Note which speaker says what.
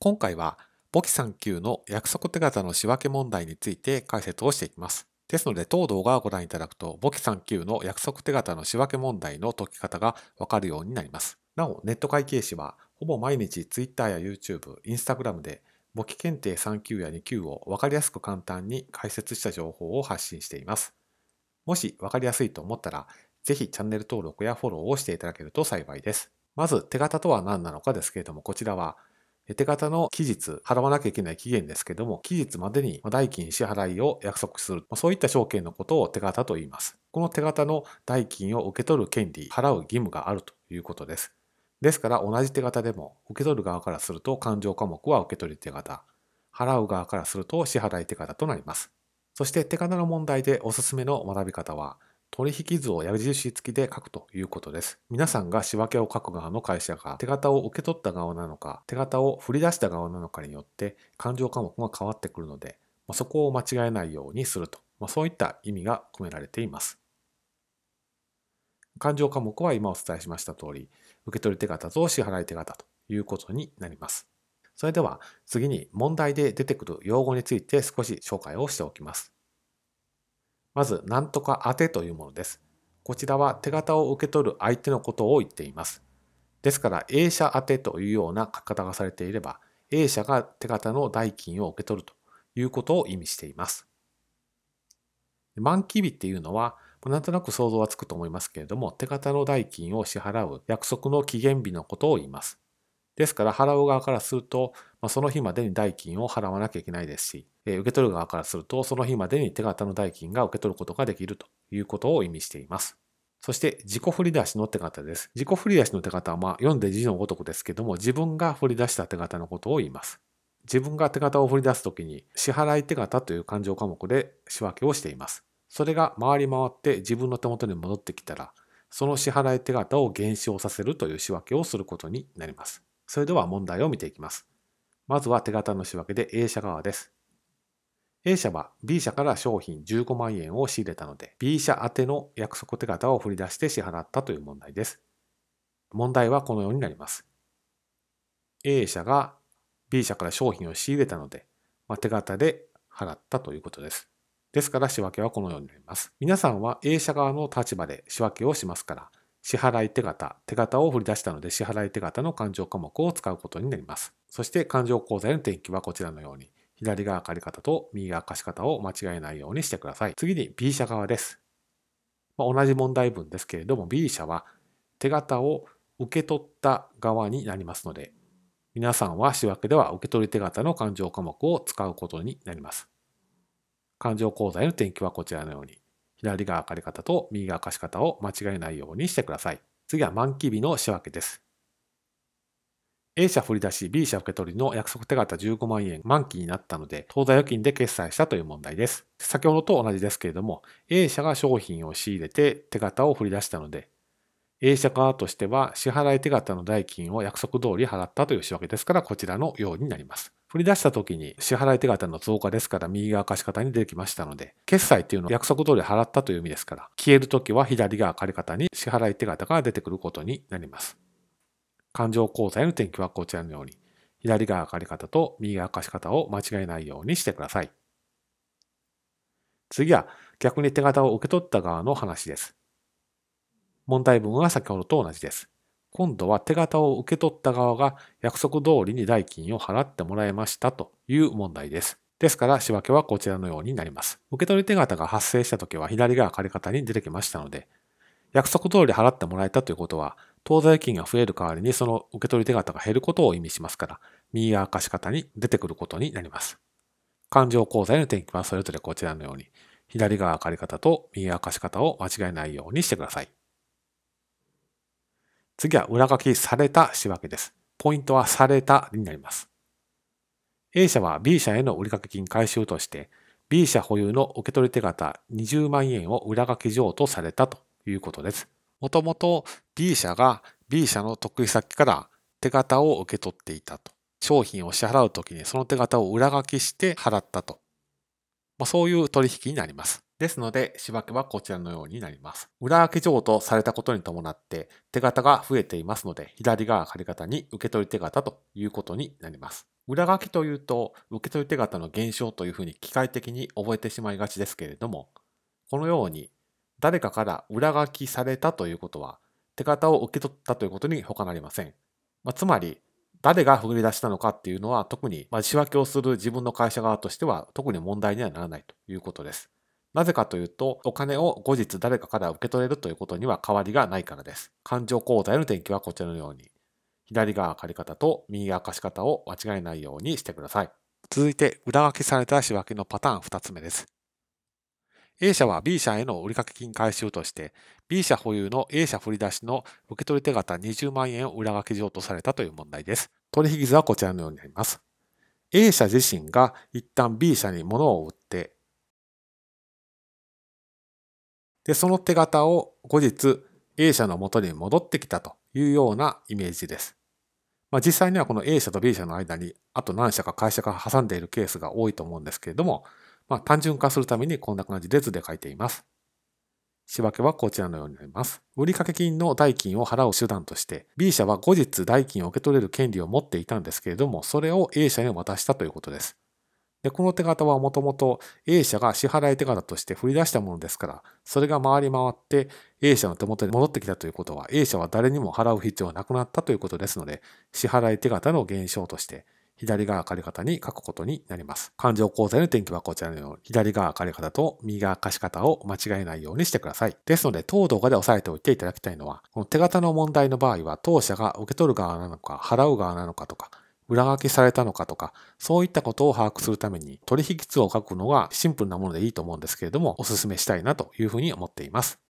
Speaker 1: 今回は簿記3級の約束手形の仕分け問題について解説をしていきます。ですので、当動画をご覧いただくと、簿記3級の約束手形の仕分け問題の解き方がわかるようになります。なお、ネット会計士は、ほぼ毎日 Twitter や YouTube、Instagram で簿記検定3級や2級をわかりやすく簡単に解説した情報を発信しています。もしわかりやすいと思ったら、ぜひチャンネル登録やフォローをしていただけると幸いです。まず手形とは何なのかですけれども、こちらは手形の期日、払わなきゃいけない期限ですけども、期日までに代金支払いを約束する。そういった証券のことを手形と言います。この手形の代金を受け取る権利、払う義務があるということです。ですから同じ手形でも、受け取る側からすると勘定科目は受け取り手形、払う側からすると支払い手形となります。そして手形の問題でおすすめの学び方は、取引図を矢印付きで書くということです。皆さんが仕分けを書く側の会社が手形を受け取った側なのか、手形を振り出した側なのかによって勘定科目が変わってくるので、まそこを間違えないようにすると、まそういった意味が込められています。勘定科目は今お伝えしました通り、受取手形と支払手形ということになります。それでは次に問題で出てくる用語について少し紹介をしておきます。まず、なんとか当てというものです。こちらは手形を受け取る相手のことを言っています。ですから、A 社当てというような書き方がされていれば、A 社が手形の代金を受け取るということを意味しています。満期日っていうのは、なんとなく想像はつくと思いますけれども、手形の代金を支払う約束の期限日のことを言います。ですから、払う側からすると、まあ、その日までに代金を払わなきゃいけないですし、え受け取る側からすると、その日までに手形の代金が受け取ることができるということを意味しています。そして、自己振り出しの手形です。自己振り出しの手形は、まあ、読んで字のごとくですけども、自分が振り出した手形のことを言います。自分が手形を振り出すときに、支払い手形という勘定科目で仕分けをしています。それが回り回って自分の手元に戻ってきたら、その支払い手形を減少させるという仕分けをすることになります。それでは問題を見ていきます。まずは手形の仕分けで A 社側です。A 社は B 社から商品15万円を仕入れたので、B 社宛ての約束手形を振り出して支払ったという問題です。問題はこのようになります。A 社が B 社から商品を仕入れたので、まあ、手形で払ったということです。ですから仕分けはこのようになります。皆さんは A 社側の立場で仕分けをしますから、支払い手形、手形を振り出したので支払い手形の勘定科目を使うことになります。そして勘定口座への転記はこちらのように、左側借方と右側貸方を間違えないようにしてください。次に B 社側です。まあ、同じ問題文ですけれども B 社は手形を受け取った側になりますので、皆さんは仕分けでは受け取り手形の勘定科目を使うことになります。勘定口座への転記はこちらのように、左側借方と右側貸方を間違えないようにしてください。次は満期日の仕分けです。A 社振り出し、B 社受け取りの約束手形15万円満期になったので、当座預金で決済したという問題です。先ほどと同じですけれども、A 社が商品を仕入れて手形を振り出したので、A 社側としては支払い手形の代金を約束通り払ったという仕分けですから、こちらのようになります。振り出した時に支払い手形の増加ですから右側貸方に出てきましたので、決済っていうのは約束通り払ったという意味ですから、消える時は左側借方に支払い手形が出てくることになります。勘定口座への転記はこちらのように、左側借方と右側貸方を間違えないようにしてください。次は逆に手形を受け取った側の話です。問題文は先ほどと同じです。今度は手形を受け取った側が約束通りに代金を払ってもらいましたという問題です。ですから仕分けはこちらのようになります。受け取り手形が発生した時は左側借方に出てきましたので、約束通り払ってもらえたということは、当座金が増える代わりにその受け取り手形が減ることを意味しますから、右側貸方に出てくることになります。勘定口座への転記はそれぞれこちらのように、左側借方と右側貸方を間違えないようにしてください。次は裏書きされた仕分けです。ポイントはされたになります。A 社は B 社への売掛金回収として B 社保有の受け取り手形20万円を裏書き譲渡されたということです。もともと B 社が B 社の得意先から手形を受け取っていたと。商品を支払うときにその手形を裏書きして払ったと。まあ、そういう取引になります。ですので、仕分けはこちらのようになります。裏開け譲渡されたことに伴って手形が増えていますので、左側借方に受け取り手形ということになります。裏書きというと、受け取り手形の減少というふうに機械的に覚えてしまいがちですけれども、このように誰かから裏書きされたということは、手形を受け取ったということに他なりません。まあ、つまり、誰が振り出したのかっていうのは特に、まあ、仕分けをする自分の会社側としては特に問題にはならないということです。なぜかというと、お金を後日誰かから受け取れるということには変わりがないからです。勘定口座への転記はこちらのように、左側借り方と右側貸し方を間違えないようにしてください。続いて、裏書きされた仕分けのパターン2つ目です。A 社は B 社への売掛金回収として、B 社保有の A 社振り出しの受け取り手形20万円を裏書き上とされたという問題です。取引図はこちらのようになります。A 社自身が一旦 B 社に物を売って、で、その手形を後日 A 社の元に戻ってきたというようなイメージです。まあ、実際にはこの A 社と B 社の間にあと何社か会社が挟んでいるケースが多いと思うんですけれども、まあ、単純化するためにこんな感じで図で書いています。仕分けはこちらのようになります。売掛金の代金を払う手段として、B 社は後日代金を受け取れる権利を持っていたんですけれども、それを A 社に渡したということです。で、この手形はもともと A 社が支払い手形として振り出したものですから、それが回り回って A 社の手元に戻ってきたということは、A 社は誰にも払う必要がなくなったということですので、支払い手形の減少として、左側借方に書くことになります。勘定口座の転記はこちらのように、左側借方と右側貸し方を間違えないようにしてください。ですので、当動画で押さえておいていただきたいのは、この手形の問題の場合は、当社が受け取る側なのか、払う側なのかとか、裏書きされたのかとか、そういったことを把握するために取引図を書くのがシンプルなものでいいと思うんですけれども、お勧めしたいなというふうに思っています。